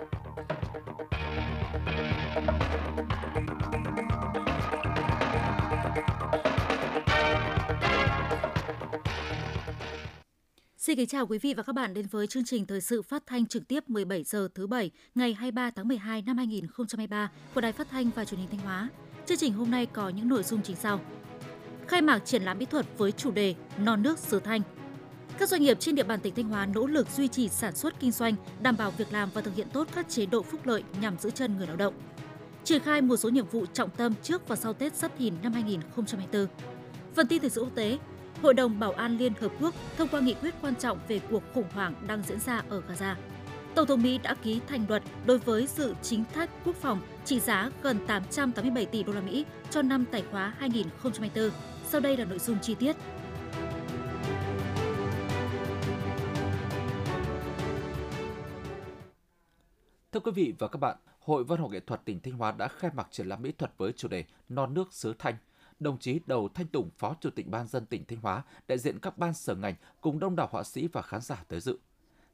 Xin kính chào quý vị và các bạn đến với chương trình thời sự phát thanh trực tiếp 17 giờ thứ bảy, ngày 23 tháng 12 năm 2023 của Đài Phát thanh và Truyền hình Thanh Hóa. Chương trình hôm nay có những nội dung chính sau. Khai mạc triển lãm mỹ thuật với chủ đề Non nước xứ Thanh. Các doanh nghiệp trên địa bàn tỉnh Thanh Hóa nỗ lực duy trì sản xuất kinh doanh, đảm bảo việc làm và thực hiện tốt các chế độ phúc lợi nhằm giữ chân người lao động. Triển khai một số nhiệm vụ trọng tâm trước và sau Tết Giáp Thìn năm 2024. Phần tin thời sự quốc tế, Hội đồng Bảo an Liên Hợp Quốc thông qua nghị quyết quan trọng về cuộc khủng hoảng đang diễn ra ở Gaza. Tổng thống Mỹ đã ký thành luật đối với dự chính sách quốc phòng trị giá gần 887 tỷ đô la Mỹ cho năm tài khóa 2024. Sau đây là nội dung chi tiết. Thưa quý vị và các bạn, Hội Văn học nghệ thuật tỉnh Thanh Hóa đã khai mạc triển lãm mỹ thuật với chủ đề Non nước xứ Thanh – đồng chí Đầu Thanh Tùng, Phó Chủ tịch Ban dân tỉnh Thanh Hóa, đại diện các ban sở ngành cùng đông đảo họa sĩ và khán giả tới dự.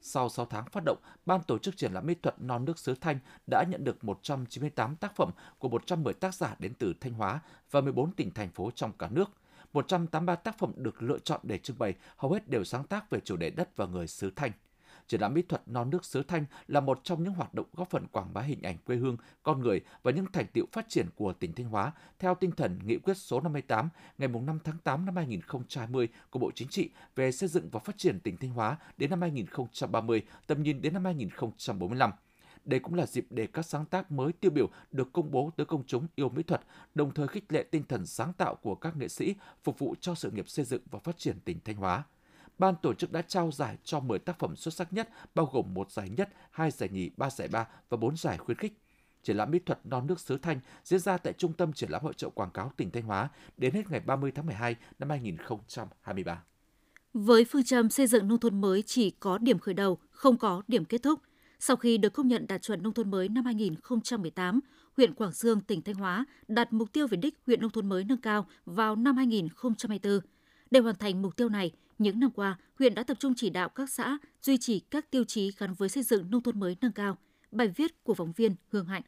Sau 6 tháng phát động, Ban tổ chức triển lãm mỹ thuật Non nước xứ Thanh đã nhận được 198 tác phẩm của 110 tác giả đến từ Thanh Hóa và 14 tỉnh thành phố trong cả nước. 183 tác phẩm được lựa chọn để trưng bày, hầu hết đều sáng tác về chủ đề đất và người xứ Thanh. Triển lãm mỹ thuật non nước xứ Thanh là một trong những hoạt động góp phần quảng bá hình ảnh quê hương, con người và những thành tiệu phát triển của tỉnh Thanh Hóa theo tinh thần nghị quyết số 58 ngày 5 tháng 8 năm 2020 của Bộ Chính trị về xây dựng và phát triển tỉnh Thanh Hóa đến năm 2030, tầm nhìn đến năm 2045. Đây cũng là dịp để các sáng tác mới tiêu biểu được công bố tới công chúng yêu mỹ thuật, đồng thời khích lệ tinh thần sáng tạo của các nghệ sĩ phục vụ cho sự nghiệp xây dựng và phát triển tỉnh Thanh Hóa ban tổ chức đã trao giải cho 10 tác phẩm xuất sắc nhất, bao gồm một giải nhất, hai giải nhì, ba giải ba và bốn giải khuyến khích. Triển lãm mỹ thuật non nước xứ Thanh diễn ra tại Trung tâm Triển lãm Hội trợ Quảng cáo tỉnh Thanh Hóa đến hết ngày 30 tháng 12 năm 2023. Với phương châm xây dựng nông thôn mới chỉ có điểm khởi đầu, không có điểm kết thúc, sau khi được công nhận đạt chuẩn nông thôn mới năm 2018, huyện Quảng Dương, tỉnh Thanh Hóa đặt mục tiêu về đích huyện nông thôn mới nâng cao vào năm 2024. Để hoàn thành mục tiêu này, những năm qua, huyện đã tập trung chỉ đạo các xã duy trì các tiêu chí gắn với xây dựng nông thôn mới nâng cao. Bài viết của phóng viên Hương Hạnh.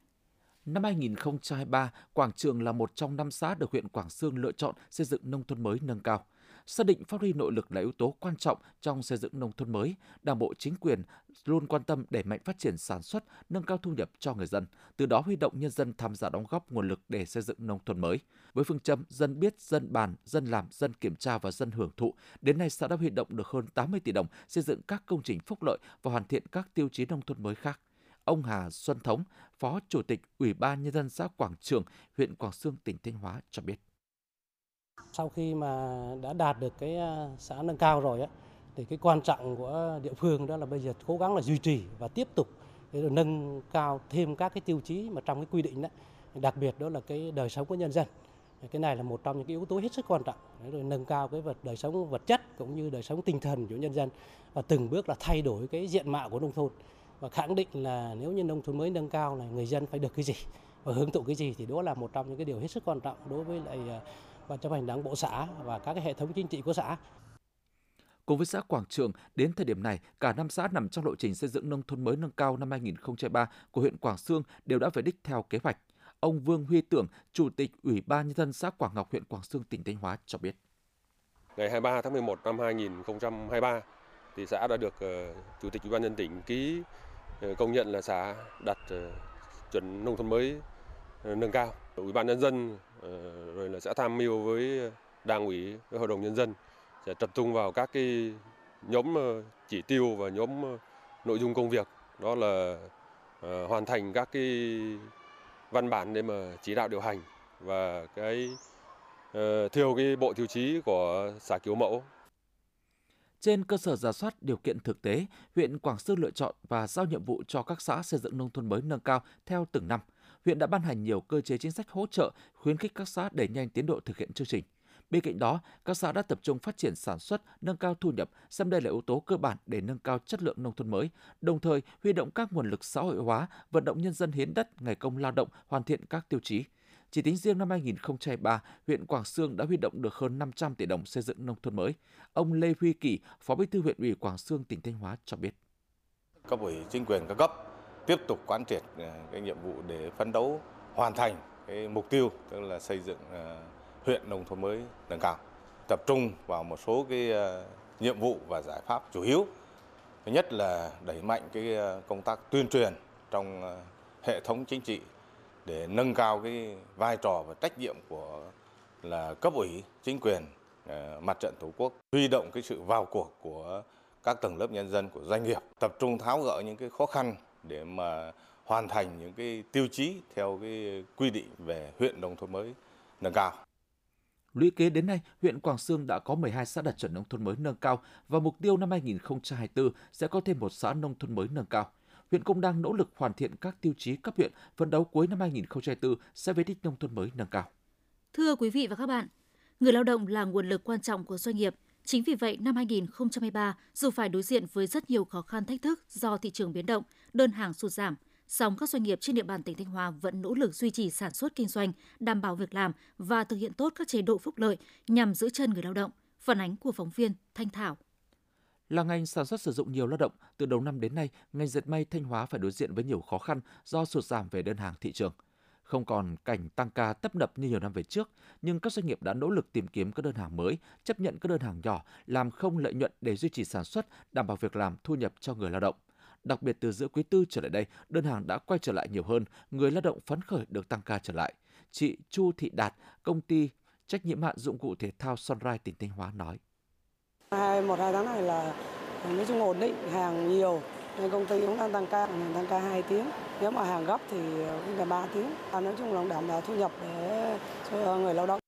Năm 2023, Quảng Trường là một trong năm xã được huyện Quảng Sương lựa chọn xây dựng nông thôn mới nâng cao. Xác định phát huy nội lực là yếu tố quan trọng trong xây dựng nông thôn mới, Đảng bộ chính quyền luôn quan tâm đẩy mạnh phát triển sản xuất, nâng cao thu nhập cho người dân, từ đó huy động nhân dân tham gia đóng góp nguồn lực để xây dựng nông thôn mới. Với phương châm dân biết, dân bàn, dân làm, dân kiểm tra và dân hưởng thụ, đến nay xã đã huy động được hơn 80 tỷ đồng xây dựng các công trình phúc lợi và hoàn thiện các tiêu chí nông thôn mới khác. Ông Hà Xuân Thống, Phó Chủ tịch Ủy ban Nhân dân xã Quảng Trường, huyện Quảng Sương, tỉnh Thanh Hóa cho biết. Sau khi mà đã đạt được cái à, xã nâng cao rồi á, thì cái quan trọng của địa phương đó là bây giờ cố gắng là duy trì và tiếp tục để nâng cao thêm các cái tiêu chí mà trong cái quy định đó, đặc biệt đó là cái đời sống của nhân dân. Cái này là một trong những cái yếu tố hết sức quan trọng để rồi nâng cao cái vật đời sống vật chất cũng như đời sống tinh thần của nhân dân và từng bước là thay đổi cái diện mạo của nông thôn và khẳng định là nếu như nông thôn mới nâng cao là người dân phải được cái gì và hưởng thụ cái gì thì đó là một trong những cái điều hết sức quan trọng đối với lại à, ban chấp hành đảng bộ xã và các cái hệ thống chính trị của xã. Cùng với xã Quảng Trường, đến thời điểm này, cả năm xã nằm trong lộ trình xây dựng nông thôn mới nâng cao năm 2003 của huyện Quảng Sương đều đã về đích theo kế hoạch. Ông Vương Huy Tưởng, Chủ tịch Ủy ban Nhân dân xã Quảng Ngọc, huyện Quảng Sương, tỉnh Thanh Hóa cho biết. Ngày 23 tháng 11 năm 2023, thì xã đã được uh, Chủ tịch Ủy ban nhân tỉnh ký uh, công nhận là xã đạt uh, chuẩn nông thôn mới nâng cao. Ủy ban nhân dân ờ, rồi là sẽ tham mưu với đảng ủy với hội đồng nhân dân sẽ tập trung vào các cái nhóm ờ, chỉ tiêu và nhóm ờ, nội dung công việc đó là hoàn thành các cái văn bản để mà chỉ đạo điều hành và cái theo cái bộ tiêu chí của xã kiểu mẫu. Trên cơ sở giả soát điều kiện thực tế, huyện Quảng Sương lựa chọn và giao nhiệm vụ cho các xã xây dựng nông thôn mới nâng cao theo từng năm. Huyện đã ban hành nhiều cơ chế chính sách hỗ trợ, khuyến khích các xã đẩy nhanh tiến độ thực hiện chương trình. Bên cạnh đó, các xã đã tập trung phát triển sản xuất, nâng cao thu nhập, xem đây là yếu tố cơ bản để nâng cao chất lượng nông thôn mới, đồng thời huy động các nguồn lực xã hội hóa, vận động nhân dân hiến đất, ngày công lao động, hoàn thiện các tiêu chí. Chỉ tính riêng năm 2003, huyện Quảng Sương đã huy động được hơn 500 tỷ đồng xây dựng nông thôn mới. Ông Lê Huy Kỳ, Phó Bí thư huyện ủy Quảng Sương, tỉnh Thanh Hóa cho biết. Cấp ủy chính quyền các cấp tiếp tục quán triệt ờ, cái nhiệm vụ để phấn đấu hoàn thành cái mục tiêu, tức là xây dựng ờ, huyện nông thôn mới nâng cao. Tập trung vào một số cái ờ, nhiệm vụ và giải pháp chủ yếu. Thứ nhất là đẩy mạnh cái công tác tuyên truyền trong hệ thống chính trị để nâng cao cái vai trò và trách nhiệm của là cấp ủy, chính quyền mặt trận tổ quốc, huy động cái sự vào cuộc của các tầng lớp nhân dân, của doanh nghiệp, tập trung tháo gỡ những cái khó khăn để mà hoàn thành những cái tiêu chí theo cái quy định về huyện nông thôn mới nâng cao. Lũy kế đến nay, huyện Quảng Sương đã có 12 xã đạt chuẩn nông thôn mới nâng cao và mục tiêu năm 2024 sẽ có thêm một xã nông thôn mới nâng cao. Huyện cũng đang nỗ lực hoàn thiện các tiêu chí cấp huyện, phấn đấu cuối năm 2024 sẽ về đích nông thôn mới nâng cao. Thưa quý vị và các bạn, người lao động là nguồn lực quan trọng của doanh nghiệp. Chính vì vậy, năm 2023, dù phải đối diện với rất nhiều khó khăn thách thức do thị trường biến động, đơn hàng sụt giảm, song các doanh nghiệp trên địa bàn tỉnh Thanh Hóa vẫn nỗ lực duy trì sản xuất kinh doanh, đảm bảo việc làm và thực hiện tốt các chế độ phúc lợi nhằm giữ chân người lao động. Phản ánh của phóng viên Thanh Thảo. Là ngành sản xuất sử dụng nhiều lao động, từ đầu năm đến nay, ngành dệt may Thanh Hóa phải đối diện với nhiều khó khăn do sụt giảm về đơn hàng thị trường. Không còn cảnh tăng ca tấp nập như nhiều năm về trước, nhưng các doanh nghiệp đã nỗ lực tìm kiếm các đơn hàng mới, chấp nhận các đơn hàng nhỏ, làm không lợi nhuận để duy trì sản xuất, đảm bảo việc làm, thu nhập cho người lao động. Đặc biệt từ giữa quý tư trở lại đây, đơn hàng đã quay trở lại nhiều hơn, người lao động phấn khởi được tăng ca trở lại. Chị Chu Thị Đạt, công ty trách nhiệm hạn dụng cụ thể thao Sunrise tỉnh Thanh Hóa nói. Hai, một hai tháng này là nói chung ổn định, hàng nhiều, nên công ty cũng đang tăng ca, tăng ca 2 tiếng. Nếu mà hàng gấp thì cũng là 3 tiếng. Nói chung là đảm bảo thu nhập để cho người lao động.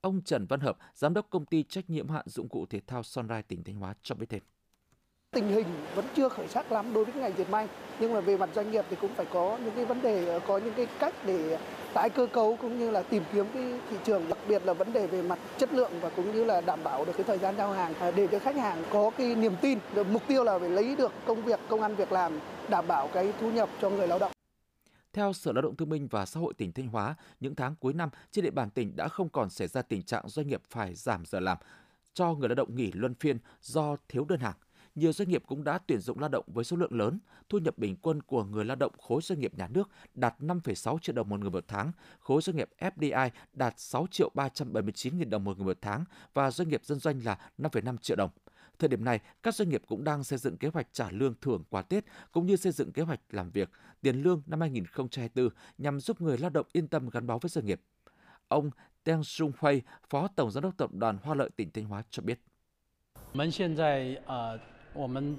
Ông Trần Văn Hợp, giám đốc công ty trách nhiệm hạn dụng cụ thể thao Sunrise tỉnh Thanh Hóa cho biết thêm. Tình hình vẫn chưa khởi sắc lắm đối với ngành dệt may, nhưng mà về mặt doanh nghiệp thì cũng phải có những cái vấn đề, có những cái cách để tái cơ cấu cũng như là tìm kiếm cái thị trường, đặc biệt là vấn đề về mặt chất lượng và cũng như là đảm bảo được cái thời gian giao hàng à, để cho khách hàng có cái niềm tin. Mục tiêu là phải lấy được công việc, công ăn việc làm, đảm bảo cái thu nhập cho người lao động. Theo Sở Lao động Thương binh và Xã hội tỉnh Thanh Hóa, những tháng cuối năm trên địa bàn tỉnh đã không còn xảy ra tình trạng doanh nghiệp phải giảm giờ làm cho người lao động nghỉ luân phiên do thiếu đơn hàng nhiều doanh nghiệp cũng đã tuyển dụng lao động với số lượng lớn. Thu nhập bình quân của người lao động khối doanh nghiệp nhà nước đạt 5,6 triệu đồng một người một tháng, khối doanh nghiệp FDI đạt 6 triệu 379 nghìn đồng một người một tháng và doanh nghiệp dân doanh là 5,5 triệu đồng. Thời điểm này, các doanh nghiệp cũng đang xây dựng kế hoạch trả lương thưởng qua Tết cũng như xây dựng kế hoạch làm việc, tiền lương năm 2024 nhằm giúp người lao động yên tâm gắn bó với doanh nghiệp. Ông Teng Sung Hui, Phó Tổng Giám đốc Tập đoàn Hoa Lợi tỉnh Thanh Hóa cho biết.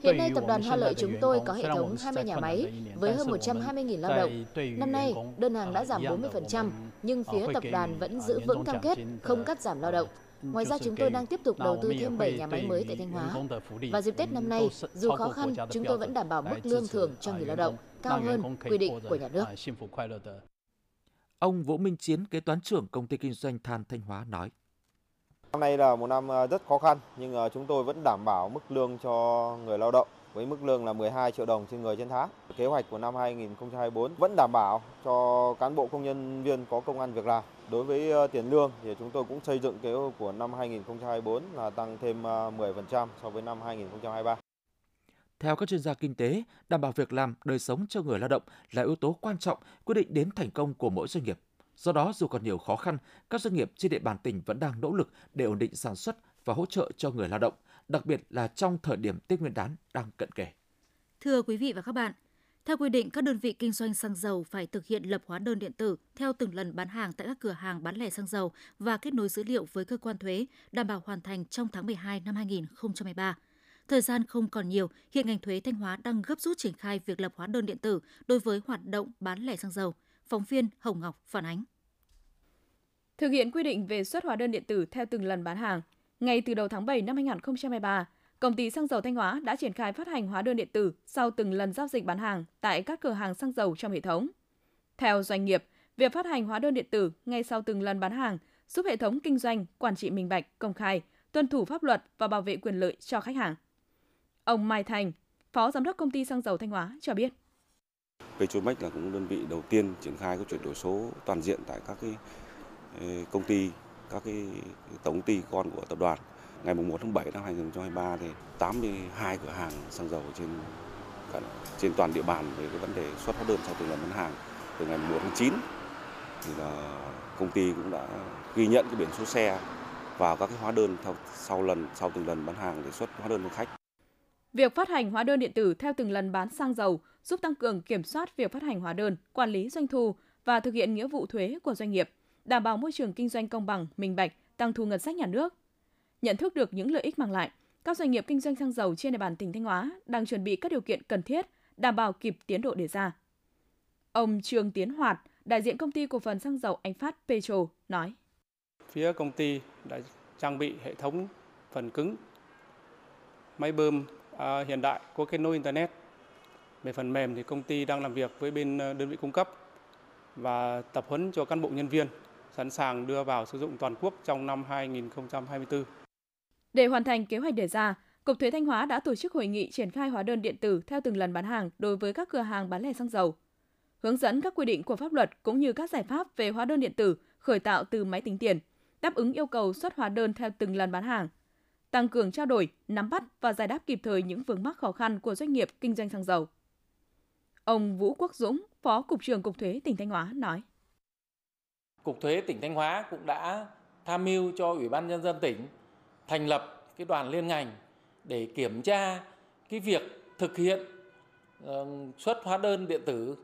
Hiện nay tập đoàn Hoa Lợi chúng tôi có hệ thống 20 nhà máy với hơn 120.000 lao động. Năm nay, đơn hàng đã giảm 40%, nhưng phía tập đoàn vẫn giữ vững cam kết không cắt giảm lao động. Ngoài ra chúng tôi đang tiếp tục đầu tư thêm 7 nhà máy mới tại Thanh Hóa. Và dịp Tết năm nay, dù khó khăn, chúng tôi vẫn đảm bảo mức lương thưởng cho người lao động cao hơn quy định của nhà nước. Ông Vũ Minh Chiến, kế toán trưởng công ty kinh doanh than Thanh Hóa nói. Năm nay là một năm ờ, rất khó khăn nhưng ờ, chúng tôi vẫn đảm bảo mức lương cho người lao động với mức lương là 12 triệu đồng trên người trên tháng. Kế hoạch của năm 2024 vẫn đảm bảo cho cán bộ công nhân viên có công ăn việc làm. Đối với ờ, tiền lương thì chúng tôi cũng xây dựng kế hoạch của năm 2024 là tăng thêm 10% so với năm 2023. Theo các chuyên gia kinh tế, đảm bảo việc làm, đời sống cho người lao động là yếu tố quan trọng quyết định đến thành công của mỗi doanh nghiệp. Do đó, dù còn nhiều khó khăn, các doanh nghiệp trên địa bàn tỉnh vẫn đang nỗ lực để ổn định sản xuất và hỗ trợ cho người lao động, đặc biệt là trong thời điểm Tết Nguyên đán đang cận kề. Thưa quý vị và các bạn, theo quy định, các đơn vị kinh doanh xăng dầu phải thực hiện lập hóa đơn điện tử theo từng lần bán hàng tại các cửa hàng bán lẻ xăng dầu và kết nối dữ liệu với cơ quan thuế, đảm bảo hoàn thành trong tháng 12 năm 2023. Thời gian không còn nhiều, hiện ngành thuế Thanh Hóa đang gấp rút triển khai việc lập hóa đơn điện tử đối với hoạt động bán lẻ xăng dầu. Phóng viên Hồng Ngọc phản ánh. Thực hiện quy định về xuất hóa đơn điện tử theo từng lần bán hàng, ngay từ đầu tháng 7 năm 2023, công ty xăng dầu Thanh Hóa đã triển khai phát hành hóa đơn điện tử sau từng lần giao dịch bán hàng tại các cửa hàng xăng dầu trong hệ thống. Theo doanh nghiệp, việc phát hành hóa đơn điện tử ngay sau từng lần bán hàng giúp hệ thống kinh doanh quản trị minh bạch, công khai, tuân thủ pháp luật và bảo vệ quyền lợi cho khách hàng. Ông Mai Thành, Phó Giám đốc công ty xăng dầu Thanh Hóa cho biết. Petromax là cũng đơn vị đầu tiên triển khai cái chuyển đổi số toàn diện tại các cái ờ, công ty, các cái tổng công ty con của tập đoàn. Ngày 1 tháng 7 năm 2023 thì 82 cửa hàng xăng dầu trên cả trên toàn địa bàn về cái vấn đề xuất hóa đơn sau từng lần bán hàng từ ngày 1 tháng 9 thì là công ty cũng đã ghi nhận cái biển số xe vào các cái hóa đơn theo sau lần sau từng lần bán hàng để xuất hóa đơn cho khách. Việc phát hành hóa đơn điện tử theo từng lần bán xăng dầu giúp tăng cường kiểm soát việc phát hành hóa đơn, quản lý doanh thu và thực hiện nghĩa vụ thuế của doanh nghiệp, đảm bảo môi trường kinh doanh công bằng, minh bạch, tăng thu ngân sách nhà nước. Nhận thức được những lợi ích mang lại, các doanh nghiệp kinh doanh xăng dầu trên địa bàn tỉnh Thanh Hóa đang chuẩn bị các điều kiện cần thiết, đảm bảo kịp tiến độ đề ra. Ông Trương Tiến Hoạt, đại diện công ty cổ phần xăng dầu Anh Phát Petro nói: Phía công ty đã trang bị hệ thống phần cứng máy bơm À, hiện đại có kết nối internet. Về phần mềm thì công ty đang làm việc với bên ờ, đơn vị cung cấp và tập huấn cho cán bộ nhân viên sẵn sàng đưa vào sử dụng toàn quốc trong năm 2024. Để hoàn thành kế hoạch đề ra, Cục Thuế Thanh Hóa đã tổ chức hội nghị triển khai hóa đơn điện tử theo từng lần bán hàng đối với các cửa hàng bán lẻ xăng dầu. Hướng dẫn các quy định của pháp luật cũng như các giải pháp về hóa đơn điện tử khởi tạo từ máy tính tiền, đáp ứng yêu cầu xuất hóa đơn theo từng lần bán hàng, tăng cường trao đổi, nắm bắt và giải đáp kịp thời những vướng mắc khó khăn của doanh nghiệp kinh doanh xăng dầu. Ông Vũ Quốc Dũng, Phó Cục trưởng Cục Thuế tỉnh Thanh Hóa nói. Cục Thuế tỉnh Thanh Hóa cũng đã tham mưu cho Ủy ban Nhân dân tỉnh thành lập cái đoàn liên ngành để kiểm tra cái việc thực hiện ờ, xuất hóa đơn điện tử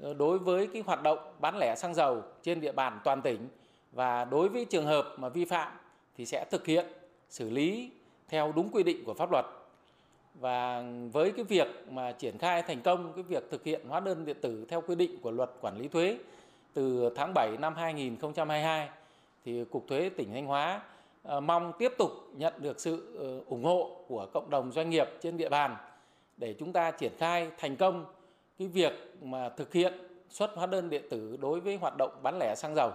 ờ, đối với cái hoạt động bán lẻ xăng dầu trên địa bàn toàn tỉnh và đối với trường hợp mà vi phạm thì sẽ thực hiện xử lý theo đúng quy định của pháp luật và với cái việc mà triển khai thành công cái việc thực hiện hóa đơn điện tử theo quy định của luật quản lý thuế từ tháng 7 năm 2022 thì cục thuế tỉnh Thanh Hóa ờ, mong tiếp tục nhận được sự ờ, ủng hộ của cộng đồng doanh nghiệp trên địa bàn để chúng ta triển khai thành công cái việc mà thực hiện xuất hóa đơn điện tử đối với hoạt động bán lẻ xăng dầu.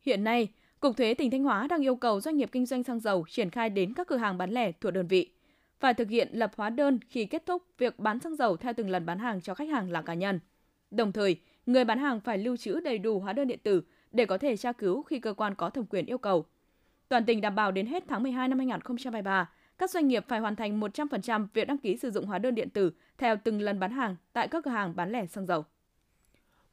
Hiện nay, Cục Thuế tỉnh Thanh Hóa đang yêu cầu doanh nghiệp kinh doanh xăng dầu triển khai đến các cửa hàng bán lẻ thuộc đơn vị phải thực hiện lập hóa đơn khi kết thúc việc bán xăng dầu theo từng lần bán hàng cho khách hàng là cá nhân. Đồng thời, người bán hàng phải lưu trữ đầy đủ hóa đơn điện tử để có thể tra cứu khi cơ quan có thẩm quyền yêu cầu. Toàn tỉnh đảm bảo đến hết tháng 12 năm 2023, các doanh nghiệp phải hoàn thành 100% việc đăng ký sử dụng hóa đơn điện tử theo từng lần bán hàng tại các cửa hàng bán lẻ xăng dầu.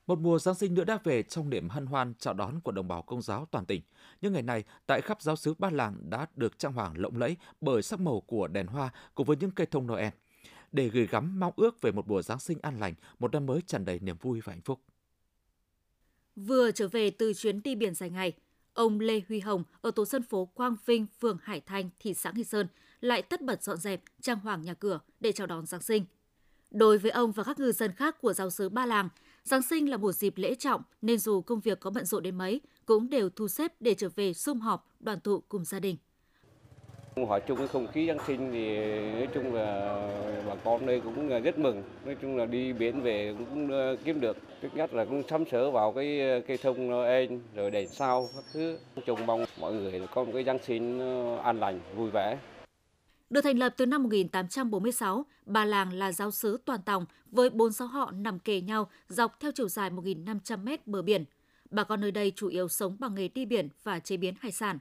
Một mùa Giáng sinh nữa đã về trong niềm hân hoan chào đón của đồng bào công giáo toàn tỉnh. Những ngày này, tại khắp giáo xứ Ba Làng đã được trang hoàng lộng lẫy bởi sắc màu của đèn hoa cùng với những cây thông Noel để gửi gắm mong ước về một mùa Giáng sinh an lành, một năm mới tràn đầy niềm vui và hạnh phúc. Vừa trở về từ chuyến đi biển dài ngày, ông Lê Huy Hồng ở tổ dân phố Quang Vinh, phường Hải Thanh, thị xã Nghi Sơn lại tất bật dọn dẹp, trang hoàng nhà cửa để chào đón Giáng sinh. Đối với ông và các ngư dân khác của giáo xứ Ba Làng, Giáng sinh là một dịp lễ trọng nên dù công việc có bận rộn đến mấy, cũng đều thu xếp để trở về sum họp, đoàn tụ cùng gia đình. Hỏi chung cái không khí Giáng sinh thì nói chung là bà con đây cũng rất mừng. Nói chung là đi biển về cũng ờ, kiếm được. Thứ nhất là cũng sắm sửa vào cái ờ, cây thông Noel rồi đèn sao các thứ. Chung mong mọi người có một cái Giáng sinh ờ, an lành, vui vẻ. Được thành lập từ năm 1846, Ba Làng là giáo sứ toàn tòng với bốn giáo họ nằm kề nhau dọc theo chiều dài 1.500 mét bờ biển. Bà con nơi đây chủ yếu sống bằng nghề đi biển và chế biến hải sản.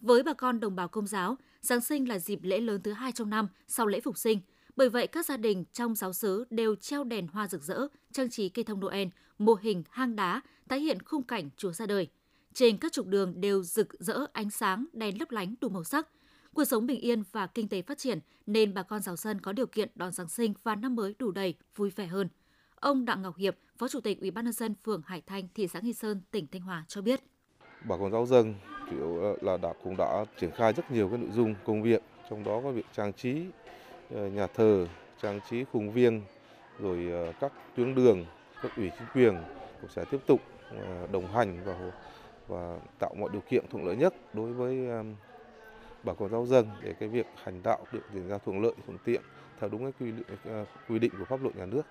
Với bà con đồng bào công giáo, Giáng sinh là dịp lễ lớn thứ hai trong năm sau lễ phục sinh. Bởi vậy, các gia đình trong giáo xứ đều treo đèn hoa rực rỡ, trang trí cây thông Noel, mô hình hang đá, tái hiện khung cảnh Chúa ra đời. Trên các trục đường đều rực rỡ ánh sáng, đèn lấp lánh đủ màu sắc – cuộc sống bình yên và kinh tế phát triển nên bà con giáo dân có điều kiện đón Giáng sinh và năm mới đủ đầy, vui vẻ hơn. Ông Đặng Ngọc Hiệp, Phó Chủ tịch Ủy ban nhân dân phường Hải Thanh, thị xã Nghi Sơn, tỉnh Thanh Hóa cho biết. Bà con giáo dân chủ yếu là đã cũng đã triển khai rất nhiều cái nội dung công việc, trong đó có việc trang trí ờ, nhà thờ, trang trí khung viên, rồi ờ, các tuyến đường, các ủy chính quyền cũng sẽ tiếp tục ờ, đồng hành và và tạo mọi điều kiện thuận lợi nhất đối với bảo quản rau dân để cái việc hành đạo được diễn ra thuận lợi thuận tiện theo đúng cái quy định, à, quy định của pháp luật nhà nước.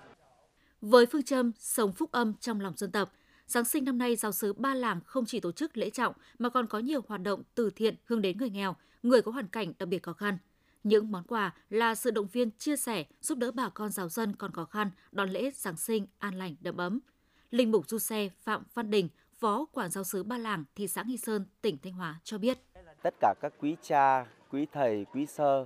Với phương châm sống phúc âm trong lòng dân tộc, Giáng sinh năm nay giáo sứ Ba Làng không chỉ tổ chức lễ trọng mà còn có nhiều hoạt động từ thiện hướng đến người nghèo, người có hoàn cảnh đặc biệt khó khăn. Những món quà là sự động viên chia sẻ giúp đỡ bà con giáo dân còn khó khăn đón lễ Giáng sinh an lành đậm ấm. Linh mục du xe Phạm Văn Đình, Phó Quản giáo sứ Ba Làng, thị xã Nghi Sơn, tỉnh Thanh Hóa cho biết tất cả các quý cha, quý thầy, quý sơ,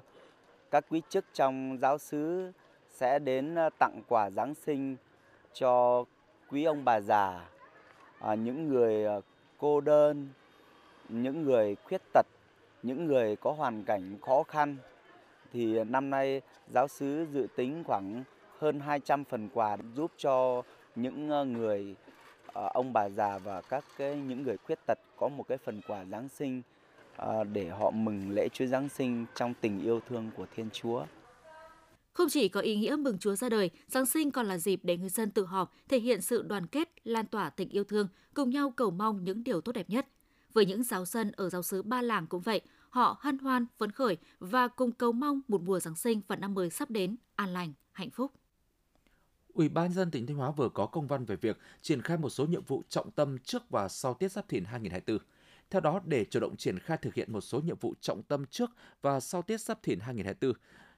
các quý chức trong giáo xứ sẽ đến ờ, tặng quà Giáng sinh cho quý ông bà già, ờ, những người ờ, cô đơn, những người khuyết tật, những người có hoàn cảnh khó khăn. Thì năm nay giáo xứ dự tính khoảng hơn 200 phần quà giúp cho những người ông bà già và các cái những người khuyết tật có một cái phần quà Giáng sinh để họ mừng lễ Chúa Giáng sinh trong tình yêu thương của Thiên Chúa. Không chỉ có ý nghĩa mừng Chúa ra đời, Giáng sinh còn là dịp để người dân tự họp, thể hiện sự đoàn kết, lan tỏa tình yêu thương, cùng nhau cầu mong những điều tốt đẹp nhất. Với những giáo dân ở giáo xứ Ba Làng cũng vậy, họ hân hoan, phấn khởi và cùng cầu mong một mùa Giáng sinh và năm mới sắp đến an lành, hạnh phúc. Ủy ban dân tỉnh Thanh Hóa vừa có công văn về việc triển khai một số nhiệm vụ trọng tâm trước và sau Tết Giáp Thìn 2024. Theo đó, để chủ động triển khai thực hiện một số nhiệm vụ trọng tâm trước và sau Tết Giáp Thìn 2024,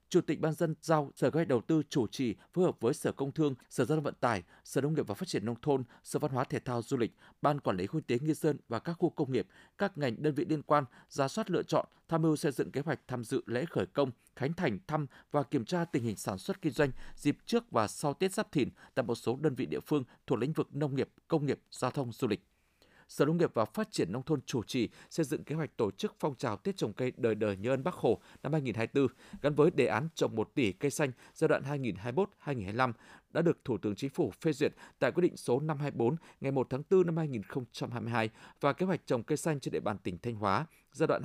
Chủ tịch Ban dân giao Sở Kế hoạch Đầu tư chủ trì phối hợp với Sở Công Thương, Sở Giao thông Vận tải, Sở Nông nghiệp và Phát triển nông thôn, Sở Văn hóa Thể thao Du lịch, Ban Quản lý khu tế nghi sơn và các khu công nghiệp, các ngành đơn vị liên quan ra soát lựa chọn, tham mưu xây dựng kế hoạch tham dự lễ khởi công, khánh thành, thăm và kiểm tra tình hình sản xuất kinh doanh dịp trước và sau Tết Giáp Thìn tại một số đơn vị địa phương thuộc lĩnh vực nông nghiệp, công nghiệp, giao thông, du lịch. Sở Nông nghiệp và Phát triển Nông thôn chủ trì xây dựng kế hoạch tổ chức phong trào Tết trồng cây đời đời nhớ ơn Bác Hồ năm 2024 gắn với đề án trồng 1 tỷ cây xanh giai đoạn 2021-2025 đã được Thủ tướng Chính phủ phê duyệt tại quyết định số 524 ngày 1 tháng 4 năm 2022 và kế hoạch trồng cây xanh trên địa bàn tỉnh Thanh Hóa giai đoạn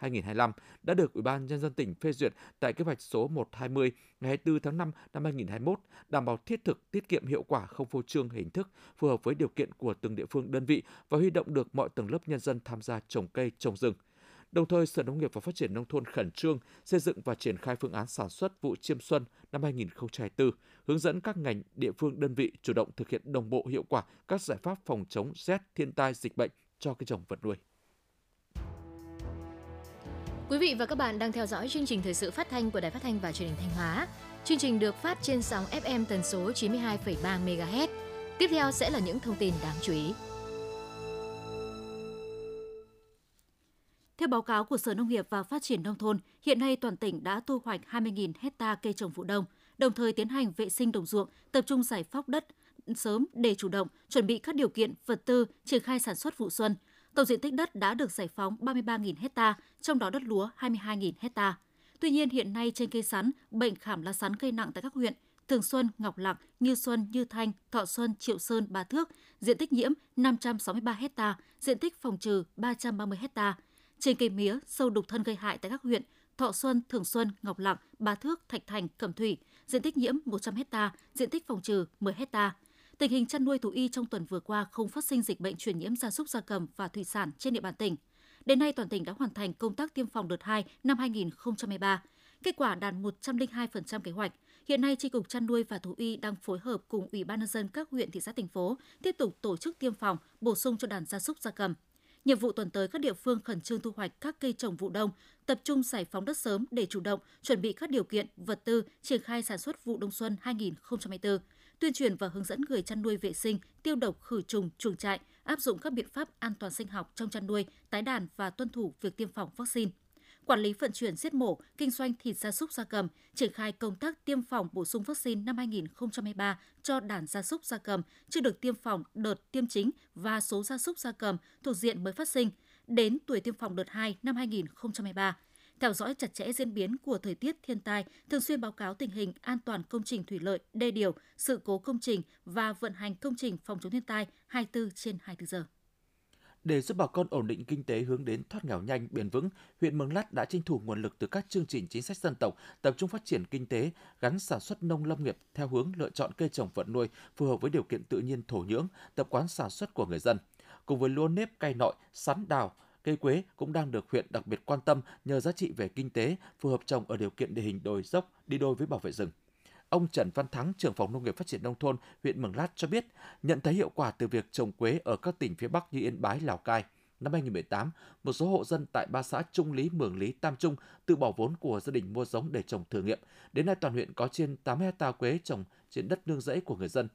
2021-2025 đã được Ủy ban nhân dân tỉnh phê duyệt tại kế hoạch số 120 ngày 24 tháng 5 năm 2021, đảm bảo thiết thực, tiết kiệm hiệu quả không phô trương hình thức, phù hợp với điều kiện của từng địa phương đơn vị và huy động được mọi tầng lớp nhân dân tham gia trồng cây, trồng rừng. Đồng thời, Sở Nông nghiệp và Phát triển Nông thôn khẩn trương xây dựng và triển khai phương án sản xuất vụ chiêm xuân năm 2024, hướng dẫn các ngành, địa phương, đơn vị chủ động thực hiện đồng bộ hiệu quả các giải pháp phòng chống rét, thiên tai, dịch bệnh cho cây trồng vật nuôi. Quý vị và các bạn đang theo dõi chương trình thời sự phát thanh của Đài Phát thanh và Truyền hình Thanh Hóa. Chương trình được phát trên sóng FM tần số 92,3 MHz. Tiếp theo sẽ là những thông tin đáng chú ý. Theo báo cáo của Sở Nông nghiệp và Phát triển Nông thôn, hiện nay toàn tỉnh đã thu hoạch 20.000 hecta cây trồng vụ đông, đồng thời tiến hành vệ sinh đồng ruộng, tập trung giải phóng đất sớm để chủ động, chuẩn bị các điều kiện, vật tư, triển khai sản xuất vụ xuân – Tổng diện tích đất đã được giải phóng 33.000 hecta, trong đó đất lúa 22.000 hecta. Tuy nhiên hiện nay trên cây sắn, bệnh khảm lá sắn gây nặng tại các huyện Thường Xuân, Ngọc Lặc, Như Xuân, Như Thanh, Thọ Xuân, Triệu Sơn, Ba Thước, diện tích nhiễm 563 hecta, diện tích phòng trừ 330 hecta. Trên cây mía, sâu đục thân gây hại tại các huyện Thọ Xuân, Thường Xuân, Ngọc Lặc, Ba Thước, Thạch Thành, Cẩm Thủy, diện tích nhiễm 100 hecta, diện tích phòng trừ 10 hecta. Tình hình chăn nuôi thú y trong tuần vừa qua không phát sinh dịch bệnh truyền nhiễm gia súc gia cầm và thủy sản trên địa bàn tỉnh. Đến nay toàn tỉnh đã hoàn thành công tác tiêm phòng đợt 2 năm 2023. Kết quả đạt 102% kế hoạch. Hiện nay, Tri Cục Chăn nuôi và Thú y đang phối hợp cùng Ủy ban nhân dân các huyện, thị xã, thành phố tiếp tục tổ chức tiêm phòng, bổ sung cho đàn gia súc gia cầm. Nhiệm vụ tuần tới các địa phương khẩn trương thu hoạch các cây trồng vụ đông, tập trung giải phóng đất sớm để chủ động chuẩn bị các điều kiện, vật tư triển khai sản xuất vụ đông xuân 2024 tuyên truyền và hướng dẫn người chăn nuôi vệ sinh, tiêu độc khử trùng chuồng trại, áp dụng các biện pháp an toàn sinh học trong chăn nuôi, tái đàn và tuân thủ việc tiêm phòng vaccine. Quản lý vận chuyển giết mổ, kinh doanh thịt gia súc gia cầm, triển khai công tác tiêm phòng bổ sung vaccine năm 2023 cho đàn gia súc gia cầm chưa được tiêm phòng đợt tiêm chính và số gia súc gia cầm thuộc diện mới phát sinh đến tuổi tiêm phòng đợt 2 năm 2023 theo dõi chặt chẽ diễn biến của thời tiết thiên tai, thường xuyên báo cáo tình hình an toàn công trình thủy lợi, đê điều, sự cố công trình và vận hành công trình phòng chống thiên tai 24 trên 24 giờ. Để giúp bà con ổn định kinh tế hướng đến thoát nghèo nhanh, bền vững, huyện Mường Lát đã tranh thủ nguồn lực từ các chương trình chính sách dân tộc, tập trung phát triển kinh tế, gắn sản xuất nông lâm nghiệp theo hướng lựa chọn cây trồng vật nuôi phù hợp với điều kiện tự nhiên thổ nhưỡng, tập quán sản xuất của người dân. Cùng với lúa nếp, cây nội, sắn đào, Cây quế cũng đang được huyện đặc biệt quan tâm nhờ giá trị về kinh tế, phù hợp trồng ở điều kiện địa hình đồi dốc đi đôi với bảo vệ rừng. Ông Trần Văn Thắng, trưởng phòng nông nghiệp phát triển nông thôn huyện Mường Lát cho biết, nhận thấy hiệu quả từ việc trồng quế ở các tỉnh phía Bắc như Yên Bái, Lào Cai. Năm 2018, một số hộ dân tại ba xã Trung Lý, Mường Lý, Tam Trung tự bỏ vốn của gia đình mua giống để trồng thử nghiệm. Đến nay toàn huyện có trên 8 hecta quế trồng trên đất nương rẫy của người dân.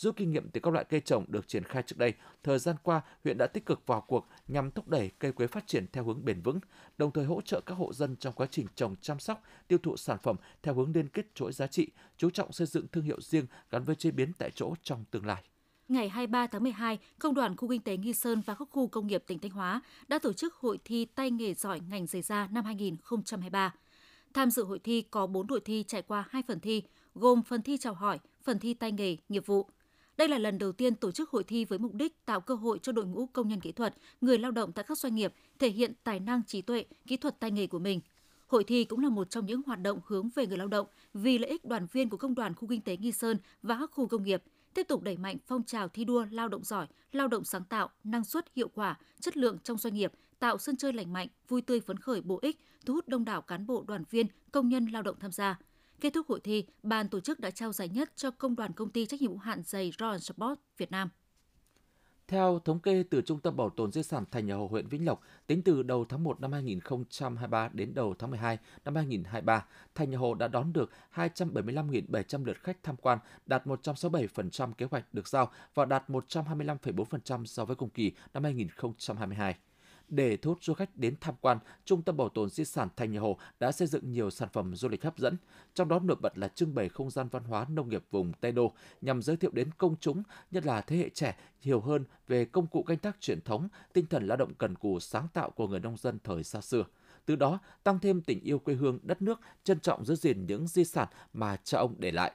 Rút kinh nghiệm từ các loại cây trồng được triển khai trước đây, thời gian qua, huyện đã tích cực vào cuộc nhằm thúc đẩy cây quế phát triển theo hướng bền vững, đồng thời hỗ trợ các hộ dân trong quá trình trồng chăm sóc, tiêu thụ sản phẩm theo hướng liên kết chuỗi giá trị, chú trọng xây dựng thương hiệu riêng gắn với chế biến tại chỗ trong tương lai ngày 23 tháng 12, Công đoàn Khu Kinh tế Nghi Sơn và các khu công nghiệp tỉnh Thanh Hóa đã tổ chức hội thi tay nghề giỏi ngành giày da năm 2023. Tham dự hội thi có 4 đội thi trải qua 2 phần thi, gồm phần thi chào hỏi, phần thi tay nghề, nghiệp vụ. Đây là lần đầu tiên tổ chức hội thi với mục đích tạo cơ hội cho đội ngũ công nhân kỹ thuật, người lao động tại các doanh nghiệp thể hiện tài năng trí tuệ, kỹ thuật tay nghề của mình. Hội thi cũng là một trong những hoạt động hướng về người lao động vì lợi ích đoàn viên của công đoàn khu kinh tế Nghi Sơn và các khu công nghiệp – tiếp tục đẩy mạnh phong trào thi đua lao động giỏi, lao động sáng tạo, năng suất, hiệu quả, chất lượng trong doanh nghiệp, tạo sân chơi lành mạnh, vui tươi phấn khởi bổ ích, thu hút đông đảo cán bộ, đoàn viên, công nhân lao động tham gia. Kết thúc hội thi, ban tổ chức đã trao giải nhất cho công đoàn công ty trách nhiệm hữu hạn giày Royal Sport Việt Nam. Theo thống kê từ Trung tâm Bảo tồn Di sản Thành nhà Hồ huyện Vĩnh Lộc, tính từ đầu tháng 1 năm 2023 đến đầu tháng 12 năm 2023, Thành nhà Hồ đã đón được 275.700 lượt khách tham quan, đạt 167% kế hoạch được giao và đạt 125,4% so với cùng kỳ năm 2022. Để thu hút du khách đến tham quan, Trung tâm Bảo tồn Di sản Thành Nhà Hồ đã xây dựng nhiều sản phẩm du lịch hấp dẫn, trong đó nổi bật là trưng bày không gian văn hóa nông nghiệp vùng Tây Đô nhằm giới thiệu đến công chúng, nhất là thế hệ trẻ, hiểu hơn về công cụ canh tác truyền thống, tinh thần lao động cần cù sáng tạo của người nông dân thời xa xưa từ đó tăng thêm tình yêu quê hương đất nước, trân trọng giữ gìn những di sản mà cha ông để lại.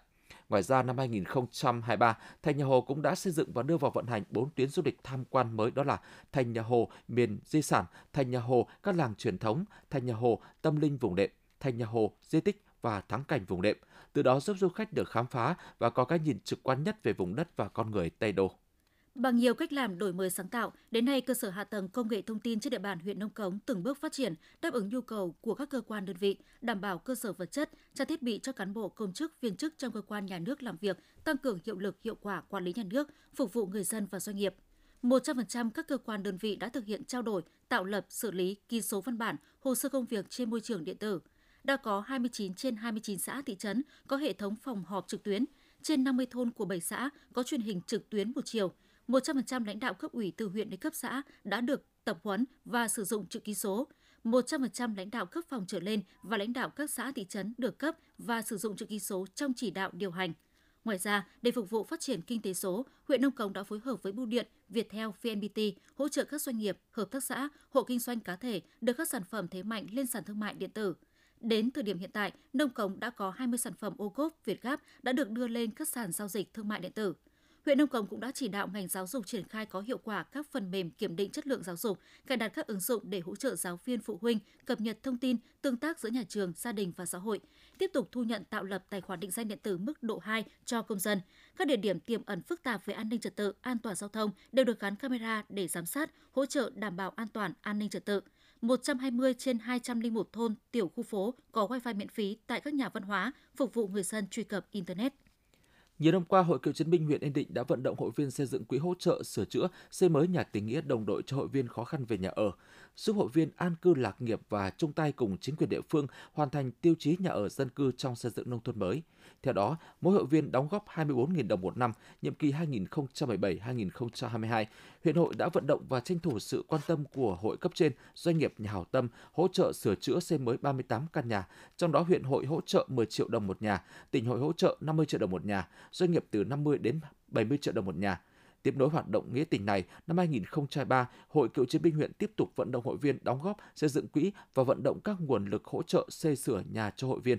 Ngoài ra, năm 2023, Thành Nhà Hồ cũng đã xây dựng và đưa vào vận hành 4 tuyến du lịch tham quan mới đó là Thành Nhà Hồ miền di sản, Thành Nhà Hồ các làng truyền thống, Thành Nhà Hồ tâm linh vùng đệm, Thành Nhà Hồ di tích và thắng cảnh vùng đệm. Từ đó giúp du khách được khám phá và có cái nhìn trực quan nhất về vùng đất và con người Tây Đô. Bằng nhiều cách làm đổi mới sáng tạo, đến nay cơ sở hạ tầng công nghệ thông tin trên địa bàn huyện Nông Cống từng bước phát triển, đáp ứng nhu cầu của các cơ quan đơn vị, đảm bảo cơ sở vật chất, trang thiết bị cho cán bộ công chức viên chức trong cơ quan nhà nước làm việc, tăng cường hiệu lực hiệu quả quản lý nhà nước, phục vụ người dân và doanh nghiệp. 100% các cơ quan đơn vị đã thực hiện trao đổi, tạo lập, xử lý, ký số văn bản, hồ sơ công việc trên môi trường điện tử. Đã có 29 trên 29 xã thị trấn có hệ thống phòng họp trực tuyến, trên 50 thôn của 7 xã có truyền hình trực tuyến một chiều – 100% lãnh đạo cấp ủy từ huyện đến cấp xã đã được tập huấn và sử dụng chữ ký số. 100% lãnh đạo cấp phòng trở lên và lãnh đạo các xã thị trấn được cấp và sử dụng chữ ký số trong chỉ đạo điều hành. Ngoài ra, để phục vụ phát triển kinh tế số, huyện Nông Cống đã phối hợp với Bưu điện, Viettel, VNPT hỗ trợ các doanh nghiệp, hợp tác xã, hộ kinh doanh cá thể đưa các sản phẩm thế mạnh lên sàn thương mại điện tử. Đến thời điểm hiện tại, Nông Cống đã có 20 sản phẩm ô cốp Việt Gáp đã được đưa lên các sàn giao dịch thương mại điện tử huyện Nông Cống cũng đã chỉ đạo ngành giáo dục triển khai có hiệu quả các phần mềm kiểm định chất lượng giáo dục, cài đặt các ứng dụng để hỗ trợ giáo viên phụ huynh cập nhật thông tin, tương tác giữa nhà trường, gia đình và xã hội, tiếp tục thu nhận tạo lập tài khoản định danh điện tử mức độ 2 cho công dân. Các địa điểm tiềm ẩn phức tạp về an ninh trật tự, an toàn giao thông đều được gắn camera để giám sát, hỗ trợ đảm bảo an toàn an ninh trật tự. 120 trên 201 thôn, tiểu khu phố có wifi miễn phí tại các nhà văn hóa, phục vụ người dân truy cập Internet. Nhiều năm qua, Hội Cựu chiến binh huyện Yên Định đã vận động hội viên xây dựng quỹ hỗ trợ sửa chữa, xây mới nhà tình nghĩa đồng đội cho hội viên khó khăn về nhà ở, giúp hội viên an cư lạc nghiệp và chung tay cùng chính quyền địa phương hoàn thành tiêu chí nhà ở dân cư trong xây dựng nông thôn mới. Theo đó, mỗi hội viên đóng góp 24.000 đồng một năm, nhiệm kỳ 2017-2022, huyện hội đã vận động và tranh thủ sự quan tâm của hội cấp trên, doanh nghiệp nhà hảo tâm hỗ trợ sửa chữa xây mới 38 căn nhà, trong đó huyện hội hỗ trợ 10 triệu đồng một nhà, tỉnh hội hỗ trợ 50 triệu đồng một nhà, doanh nghiệp từ 50 đến 70 triệu đồng một nhà. Tiếp nối hoạt động nghĩa tình này, năm 2003, Hội Cựu chiến binh huyện tiếp tục vận động hội viên đóng góp xây dựng quỹ và vận động các nguồn lực hỗ trợ xây sửa nhà cho hội viên.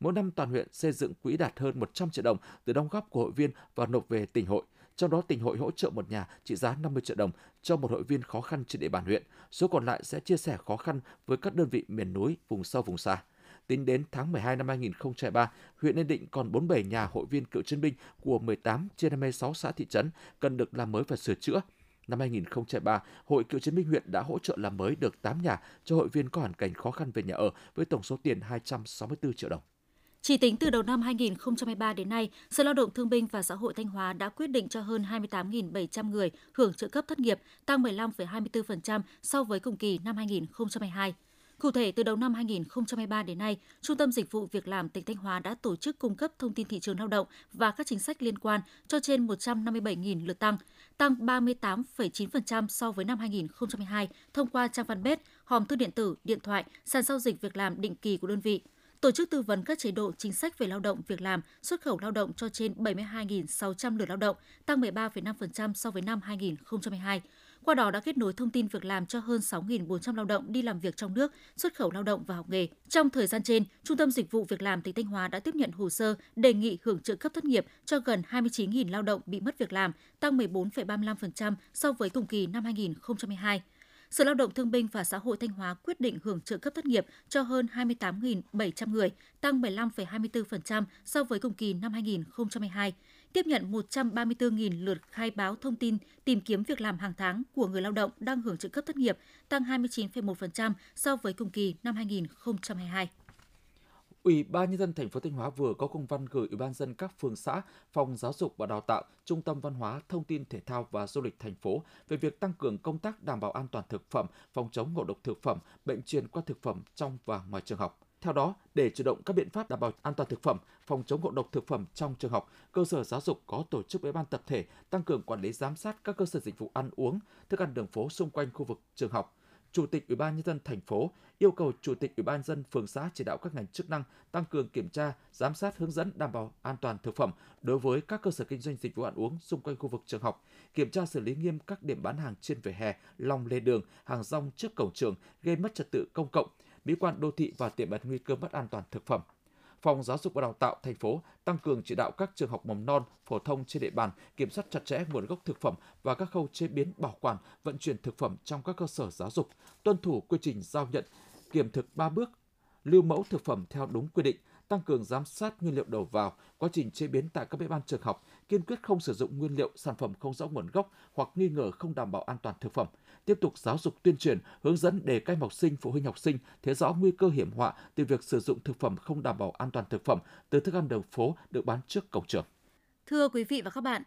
Mỗi năm toàn huyện xây dựng quỹ đạt hơn 100 triệu đồng từ đóng góp của hội viên và nộp về tỉnh hội. Trong đó tỉnh hội hỗ trợ một nhà trị giá 50 triệu đồng cho một hội viên khó khăn trên địa bàn huyện. Số còn lại sẽ chia sẻ khó khăn với các đơn vị miền núi, vùng sâu, vùng xa. Tính đến tháng 12 năm 2003, huyện Yên Định còn 47 nhà hội viên cựu chiến binh của 18 trên 26 xã thị trấn cần được làm mới và sửa chữa. Năm 2003, Hội Cựu chiến binh huyện đã hỗ trợ làm mới được 8 nhà cho hội viên có hoàn cảnh khó khăn về nhà ở với tổng số tiền 264 triệu đồng. Chỉ tính từ đầu năm 2023 đến nay, Sở Lao động Thương binh và Xã hội Thanh Hóa đã quyết định cho hơn 28.700 người hưởng trợ cấp thất nghiệp, tăng 15,24% so với cùng kỳ năm 2022. Cụ thể, từ đầu năm 2023 đến nay, Trung tâm Dịch vụ Việc làm tỉnh Thanh Hóa đã tổ chức cung cấp thông tin thị trường lao động và các chính sách liên quan cho trên 157.000 lượt tăng, tăng 38,9% so với năm 2022 thông qua trang fanpage, hòm thư điện tử, điện thoại, sàn giao dịch việc làm định kỳ của đơn vị tổ chức tư vấn các chế độ chính sách về lao động, việc làm, xuất khẩu lao động cho trên 72.600 lượt lao động, tăng 13,5% so với năm 2022. Qua đó đã kết nối thông tin việc làm cho hơn 6.400 lao động đi làm việc trong nước, xuất khẩu lao động và học nghề. Trong thời gian trên, Trung tâm Dịch vụ Việc làm tỉnh Thanh Hóa đã tiếp nhận hồ sơ đề nghị hưởng trợ cấp thất nghiệp cho gần 29.000 lao động bị mất việc làm, tăng 14,35% so với cùng kỳ năm 2022. Sở Lao động Thương binh và Xã hội Thanh Hóa quyết định hưởng trợ cấp thất nghiệp cho hơn 28.700 người, tăng 15,24% so với cùng kỳ năm 2022 tiếp nhận 134.000 lượt khai báo thông tin tìm kiếm việc làm hàng tháng của người lao động đang hưởng trợ cấp thất nghiệp, tăng 29,1% so với cùng kỳ năm 2022. Ủy ban nhân dân thành phố Thanh Hóa vừa có công văn gửi Ủy ban dân các phường xã, phòng giáo dục và đào tạo, trung tâm văn hóa, thông tin thể thao và du lịch thành phố về việc tăng cường công tác đảm bảo an toàn thực phẩm, phòng chống ngộ độc thực phẩm, bệnh truyền qua thực phẩm trong và ngoài trường học. Theo đó, để chủ động các biện pháp đảm bảo an toàn thực phẩm, phòng chống ngộ độc thực phẩm trong trường học, cơ sở giáo dục có tổ chức ủy ban tập thể tăng cường quản lý giám sát các cơ sở dịch vụ ăn uống, thức ăn đường phố xung quanh khu vực trường học. Chủ tịch Ủy ban nhân dân thành phố yêu cầu Chủ tịch Ủy ban dân phường xã chỉ đạo các ngành chức năng tăng cường kiểm tra, giám sát hướng dẫn đảm bảo an toàn thực phẩm đối với các cơ sở kinh doanh dịch vụ ăn uống xung quanh khu vực trường học, kiểm tra xử lý nghiêm các điểm bán hàng trên vỉa hè, lòng lề đường, hàng rong trước cổng trường gây mất trật tự công cộng, mỹ quan đô thị và tiềm ẩn nguy cơ mất an toàn thực phẩm. Phòng Giáo dục và Đào tạo thành phố tăng cường chỉ đạo các trường học mầm non, phổ thông trên địa bàn kiểm soát chặt chẽ nguồn gốc thực phẩm và các khâu chế biến, bảo quản, vận chuyển thực phẩm trong các cơ sở giáo dục, tuân thủ quy trình giao nhận, kiểm thực 3 bước, lưu mẫu thực phẩm theo đúng quy định, tăng cường giám sát nguyên liệu đầu vào, quá trình chế biến tại các bếp ăn trường học, kiên quyết không sử dụng nguyên liệu sản phẩm không rõ nguồn gốc hoặc nghi ngờ không đảm bảo an toàn thực phẩm, tiếp tục giáo dục tuyên truyền, hướng dẫn để các em học sinh, phụ huynh học sinh thấy rõ nguy cơ hiểm họa từ việc sử dụng thực phẩm không đảm bảo an toàn thực phẩm từ thức ăn đường phố được bán trước cổng trường. Thưa quý vị và các bạn,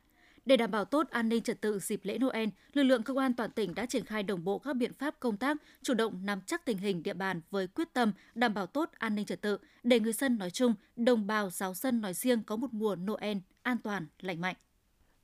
để đảm bảo tốt an ninh trật tự dịp lễ Noel, lực lượng công an toàn tỉnh đã triển khai đồng bộ các biện pháp công tác, chủ động nắm chắc tình hình địa bàn với quyết tâm đảm bảo tốt an ninh trật tự để người dân nói chung, đồng bào giáo dân nói riêng có một mùa Noel an toàn, lành mạnh.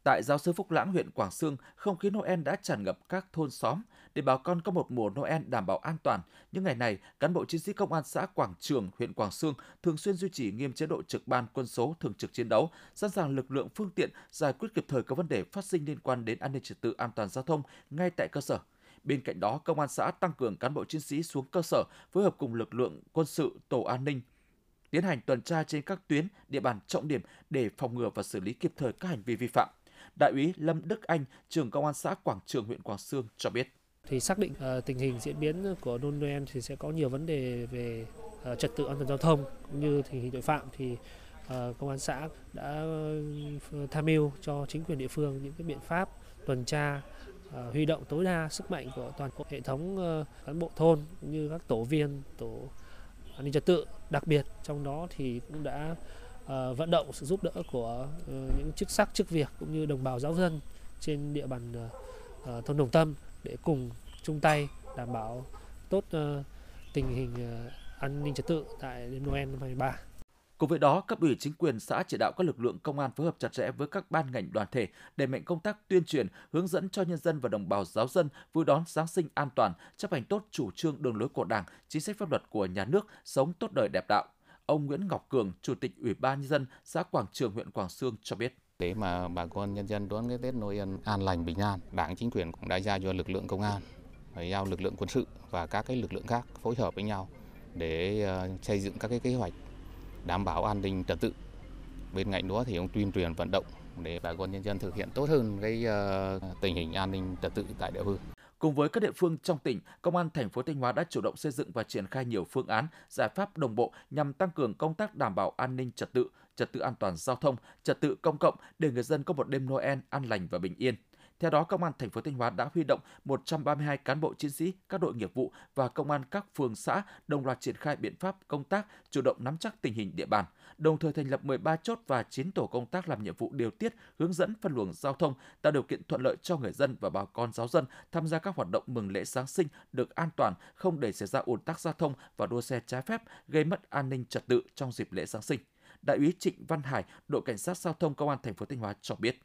Tại giáo sư Phúc Lãng, huyện Quảng Sương, không khí Noel đã tràn ngập các thôn xóm để bà con có một mùa Noel đảm bảo an toàn. Những ngày này, cán bộ chiến sĩ công an xã Quảng Trường, huyện Quảng Sương thường xuyên duy trì nghiêm chế độ trực ban quân số thường trực chiến đấu, sẵn sàng lực lượng phương tiện giải quyết kịp thời các vấn đề phát sinh liên quan đến an ninh trật tự an toàn giao thông ngay tại cơ sở. Bên cạnh đó, công an xã tăng cường cán bộ chiến sĩ xuống cơ sở, phối hợp cùng lực lượng quân sự, tổ an ninh, tiến hành tuần tra trên các tuyến, địa bàn trọng điểm để phòng ngừa và xử lý kịp thời các hành vi vi phạm. Đại úy Lâm Đức Anh, trưởng công an xã Quảng Trường, huyện Quảng Sương cho biết. Thì xác định uh, tình hình diễn biến của Đôn Noel thì sẽ có nhiều vấn đề về uh, trật tự an toàn giao thông cũng như tình hình tội phạm thì uh, công an xã đã tham mưu cho chính quyền địa phương những cái biện pháp tuần tra uh, huy động tối đa sức mạnh của toàn bộ hệ thống uh, cán bộ thôn cũng như các tổ viên tổ an ninh trật tự đặc biệt trong đó thì cũng đã uh, vận động sự giúp đỡ của uh, những chức sắc chức việc cũng như đồng bào giáo dân trên địa bàn uh, thôn Đồng Tâm để cùng chung tay đảm bảo tốt uh, tình hình uh, an ninh trật tự tại đêm Noel năm 2023. Cùng với đó, cấp ủy chính quyền xã chỉ đạo các lực lượng công an phối hợp chặt chẽ với các ban ngành đoàn thể để mạnh công tác tuyên truyền, hướng dẫn cho nhân dân và đồng bào giáo dân vui đón Giáng sinh an toàn, chấp hành tốt chủ trương đường lối của Đảng, chính sách pháp luật của nhà nước, sống tốt đời đẹp đạo. Ông Nguyễn Ngọc Cường, Chủ tịch Ủy ban nhân dân xã Quảng Trường, huyện Quảng Sương cho biết để mà bà con nhân dân đón cái Tết Noel an lành bình an, Đảng chính quyền cũng đã giao cho lực lượng công an, giao lực lượng quân sự và các cái lực lượng khác phối hợp với nhau để ờ, xây dựng các cái kế hoạch đảm bảo an ninh trật tự. Bên cạnh đó thì ông tuyên truyền vận động để bà con nhân dân thực hiện tốt hơn cái ờ, tình hình an ninh trật tự tại địa phương. Cùng với các địa phương trong tỉnh, Công an thành phố Thanh Hóa đã chủ động xây dựng và triển khai nhiều phương án, giải pháp đồng bộ nhằm tăng cường công tác đảm bảo an ninh trật tự, trật tự an toàn giao thông, trật tự công cộng để người dân có một đêm Noel an lành và bình yên. Theo đó, Công an thành phố Thanh Hóa đã huy động 132 cán bộ chiến sĩ, các đội nghiệp vụ và công an các phường xã đồng loạt triển khai biện pháp công tác, chủ động nắm chắc tình hình địa bàn, đồng thời thành lập 13 chốt và 9 tổ công tác làm nhiệm vụ điều tiết, hướng dẫn phân luồng giao thông, tạo điều kiện thuận lợi cho người dân và bà con giáo dân tham gia các hoạt động mừng lễ Giáng sinh được an toàn, không để xảy ra ùn tắc giao thông và đua xe trái phép, gây mất an ninh trật tự trong dịp lễ Giáng sinh. Đại úy Trịnh Văn Hải, đội cảnh sát giao thông công an thành phố Thanh Hóa cho biết.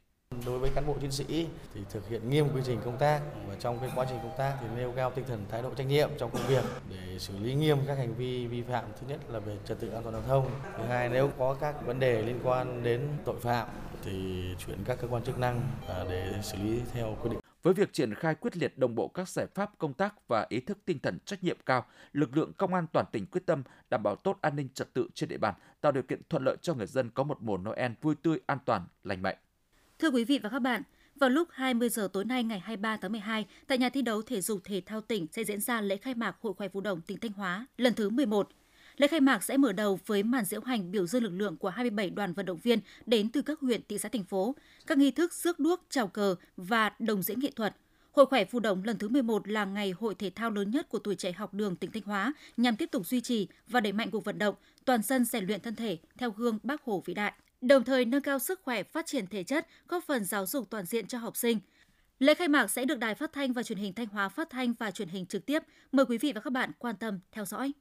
Đối với cán bộ chiến sĩ thì thực hiện nghiêm quy trình công tác và trong cái quá trình công tác thì nêu cao tinh thần thái độ trách nhiệm trong công việc để xử lý nghiêm các hành vi vi phạm. Thứ nhất là về trật tự an toàn giao thông. Thứ hai nếu có các vấn đề liên quan đến tội phạm thì chuyển các cơ quan chức năng à, để xử lý theo quy định. Với việc triển khai quyết liệt đồng bộ các giải pháp công tác và ý thức tinh thần trách nhiệm cao, lực lượng công an toàn tỉnh quyết tâm đảm bảo tốt an ninh trật tự trên địa bàn, tạo điều kiện thuận lợi cho người dân có một mùa Noel vui tươi, an toàn, lành mạnh. Thưa quý vị và các bạn, vào lúc 20 giờ tối nay ngày 23 tháng 12, tại nhà thi đấu thể dục thể thao tỉnh sẽ diễn ra lễ khai mạc Hội khỏe phù đồng tỉnh Thanh Hóa lần thứ 11. Lễ khai mạc sẽ mở đầu với màn diễu hành biểu dương lực lượng của 27 đoàn vận động viên đến từ các huyện, thị xã, thành phố, các nghi thức rước đuốc, chào cờ và đồng diễn nghệ thuật. Hội khỏe phù đồng lần thứ 11 là ngày hội thể thao lớn nhất của tuổi trẻ học đường tỉnh Thanh Hóa nhằm tiếp tục duy trì và đẩy mạnh cuộc vận động toàn dân rèn luyện thân thể theo gương Bác Hồ vĩ đại đồng thời nâng cao sức khỏe, phát triển thể chất, góp phần giáo dục toàn diện cho học sinh. Lễ khai mạc sẽ được Đài Phát thanh và Truyền hình Thanh Hóa phát thanh và truyền hình trực tiếp. Mời quý vị và các bạn quan tâm theo dõi.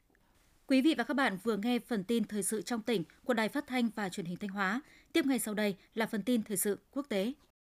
Quý vị và các bạn vừa nghe phần tin thời sự trong tỉnh của Đài Phát thanh và Truyền hình Thanh Hóa. Tiếp ngay sau đây là phần tin thời sự quốc tế.